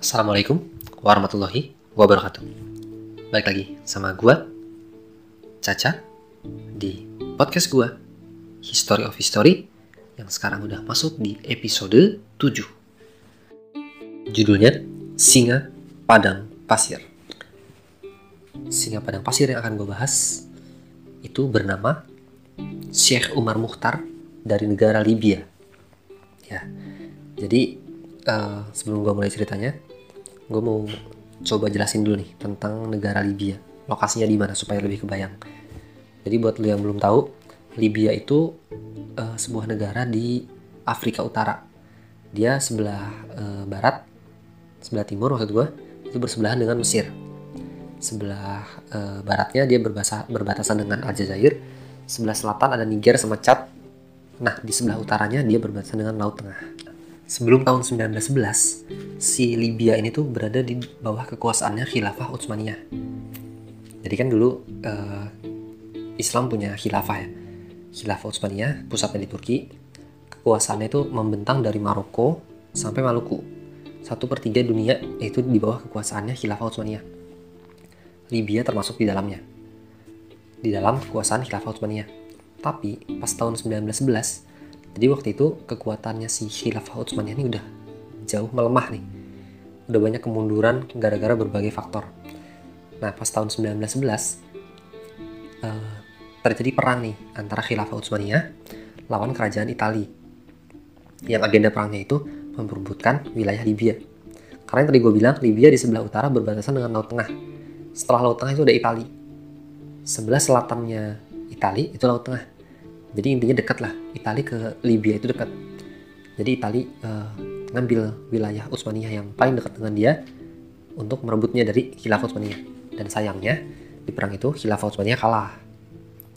Assalamualaikum warahmatullahi wabarakatuh. Balik lagi sama gua Caca di podcast gua History of History yang sekarang udah masuk di episode 7. Judulnya Singa Padang Pasir. Singa Padang Pasir yang akan gue bahas itu bernama Syekh Umar Mukhtar dari negara Libya. Ya, jadi uh, sebelum gue mulai ceritanya, gue mau coba jelasin dulu nih tentang negara Libya. Lokasinya di mana supaya lebih kebayang. Jadi buat lo yang belum tahu, Libya itu uh, sebuah negara di Afrika Utara. Dia sebelah uh, barat, sebelah timur maksud gue, itu bersebelahan dengan Mesir. Sebelah uh, baratnya dia berbasa, berbatasan dengan Aljazair, sebelah selatan ada Niger sama Chad. Nah, di sebelah utaranya dia berbatasan dengan Laut Tengah. Sebelum tahun 1911, si Libya ini tuh berada di bawah kekuasaannya Khilafah Utsmaniyah. Jadi kan dulu uh, Islam punya khilafah ya. Khilafah Utsmaniyah, pusatnya di Turki. Kekuasaannya itu membentang dari Maroko sampai Maluku. Satu per tiga dunia itu di bawah kekuasaannya Khilafah Utsmaniyah. Libya termasuk di dalamnya di dalam kekuasaan Khilafah Utsmaniyah. Tapi pas tahun 1911, jadi waktu itu kekuatannya si Khilafah Utsmaniyah ini udah jauh melemah nih. Udah banyak kemunduran gara-gara berbagai faktor. Nah, pas tahun 1911 uh, terjadi perang nih antara Khilafah Utsmaniyah lawan kerajaan Italia. Yang agenda perangnya itu memperebutkan wilayah Libya. Karena yang tadi gue bilang, Libya di sebelah utara berbatasan dengan Laut Tengah. Setelah Laut Tengah itu ada Italia sebelah selatannya Itali itu Laut Tengah. Jadi intinya dekat lah. Itali ke Libya itu dekat. Jadi Itali uh, ngambil wilayah Utsmaniyah yang paling dekat dengan dia untuk merebutnya dari Khilafah Utsmaniyah. Dan sayangnya di perang itu Khilafah Utsmaniyah kalah.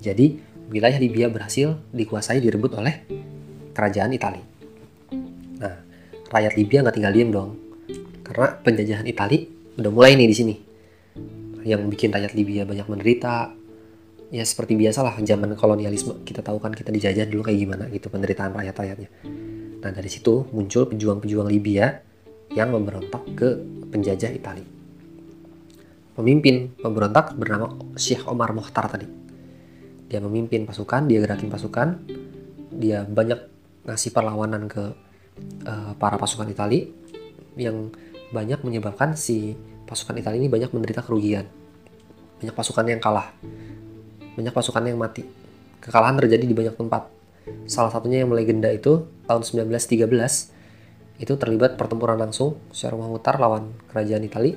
Jadi wilayah Libya berhasil dikuasai direbut oleh kerajaan Itali. Nah, rakyat Libya nggak tinggal diem dong. Karena penjajahan Itali udah mulai nih di sini. Yang bikin rakyat Libya banyak menderita, ya seperti biasalah zaman kolonialisme kita tahu kan kita dijajah dulu kayak gimana gitu penderitaan rakyat-rakyatnya. Nah dari situ muncul pejuang-pejuang Libya yang memberontak ke penjajah Italia. Pemimpin pemberontak bernama Syekh Omar Mokhtar tadi. Dia memimpin pasukan, dia gerakin pasukan, dia banyak ngasih perlawanan ke uh, para pasukan Italia yang banyak menyebabkan si pasukan Italia ini banyak menderita kerugian. Banyak pasukan yang kalah banyak pasukan yang mati. Kekalahan terjadi di banyak tempat. Salah satunya yang melegenda itu tahun 1913 itu terlibat pertempuran langsung secara memutar lawan kerajaan Italia.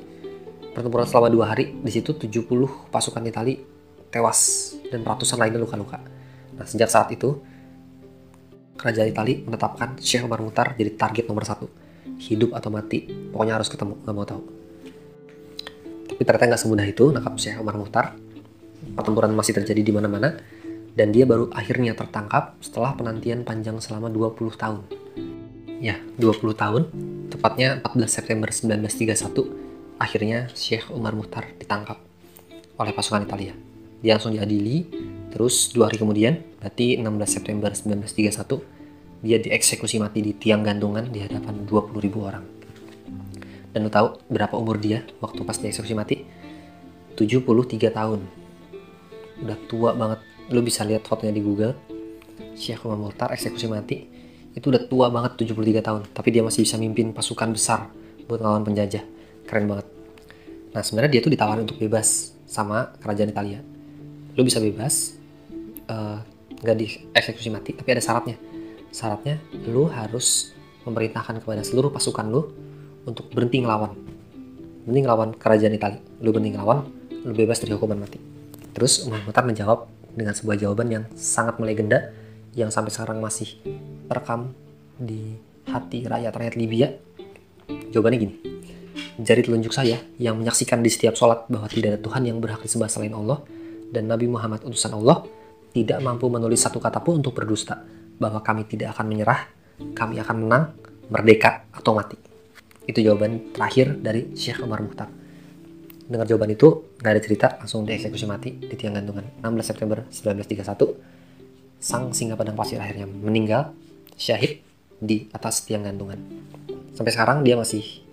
Pertempuran selama dua hari, di situ 70 pasukan Italia tewas dan ratusan lainnya luka-luka. Nah sejak saat itu kerajaan Italia menetapkan Syekh Umar Mutar jadi target nomor satu. Hidup atau mati, pokoknya harus ketemu, nggak mau tahu. Tapi ternyata nggak semudah itu nangkap Syekh Umar Mutar pertempuran masih terjadi di mana-mana dan dia baru akhirnya tertangkap setelah penantian panjang selama 20 tahun. Ya, 20 tahun, tepatnya 14 September 1931, akhirnya Syekh Umar Muhtar ditangkap oleh pasukan Italia. Dia langsung diadili, terus dua hari kemudian, berarti 16 September 1931, dia dieksekusi mati di tiang gantungan di hadapan 20 ribu orang. Dan lo tahu berapa umur dia waktu pas dieksekusi mati? 73 tahun udah tua banget. Lo bisa lihat fotonya di Google. Syekh Umar Mukhtar eksekusi mati. Itu udah tua banget 73 tahun. Tapi dia masih bisa mimpin pasukan besar buat ngelawan penjajah. Keren banget. Nah sebenarnya dia tuh ditawarin untuk bebas sama kerajaan Italia. Lo bisa bebas uh, nggak dieksekusi mati tapi ada syaratnya. Syaratnya lo harus memerintahkan kepada seluruh pasukan lo untuk berhenti ngelawan. Berhenti ngelawan kerajaan Italia. Lo berhenti ngelawan lo bebas dari hukuman mati Terus Umar Mukhtar menjawab dengan sebuah jawaban yang sangat melegenda yang sampai sekarang masih terekam di hati rakyat-rakyat Libya. Jawabannya gini, jari telunjuk saya yang menyaksikan di setiap sholat bahwa tidak ada Tuhan yang berhak disembah selain Allah dan Nabi Muhammad utusan Allah tidak mampu menulis satu kata pun untuk berdusta bahwa kami tidak akan menyerah, kami akan menang, merdeka atau mati. Itu jawaban terakhir dari Syekh Umar Mukhtar dengar jawaban itu nggak ada cerita langsung dieksekusi mati di tiang gantungan 16 September 1931 sang singa padang pasir akhirnya meninggal syahid di atas tiang gantungan sampai sekarang dia masih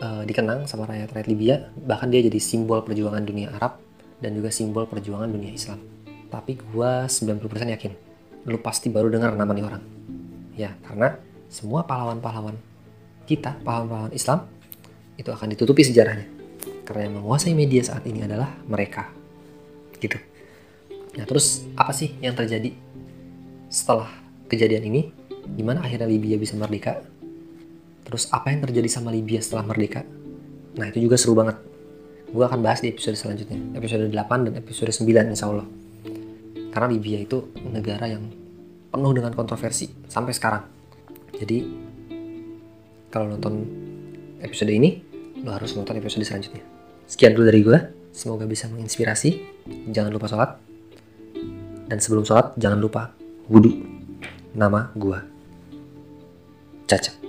uh, dikenang sama rakyat-rakyat Libya, bahkan dia jadi simbol perjuangan dunia Arab dan juga simbol perjuangan dunia Islam. Tapi gue 90% yakin, lu pasti baru dengar nama nih orang. Ya, karena semua pahlawan-pahlawan kita, pahlawan-pahlawan Islam, itu akan ditutupi sejarahnya. Karena yang menguasai media saat ini adalah mereka. Gitu. Nah terus apa sih yang terjadi setelah kejadian ini? Gimana akhirnya Libya bisa merdeka? Terus apa yang terjadi sama Libya setelah merdeka? Nah itu juga seru banget. Gue akan bahas di episode selanjutnya. Episode 8 dan episode 9 insya Allah. Karena Libya itu negara yang penuh dengan kontroversi sampai sekarang. Jadi kalau nonton episode ini, lo harus nonton episode selanjutnya. Sekian dulu dari gue. Semoga bisa menginspirasi. Jangan lupa sholat. Dan sebelum sholat, jangan lupa wudhu. Nama gue. Caca.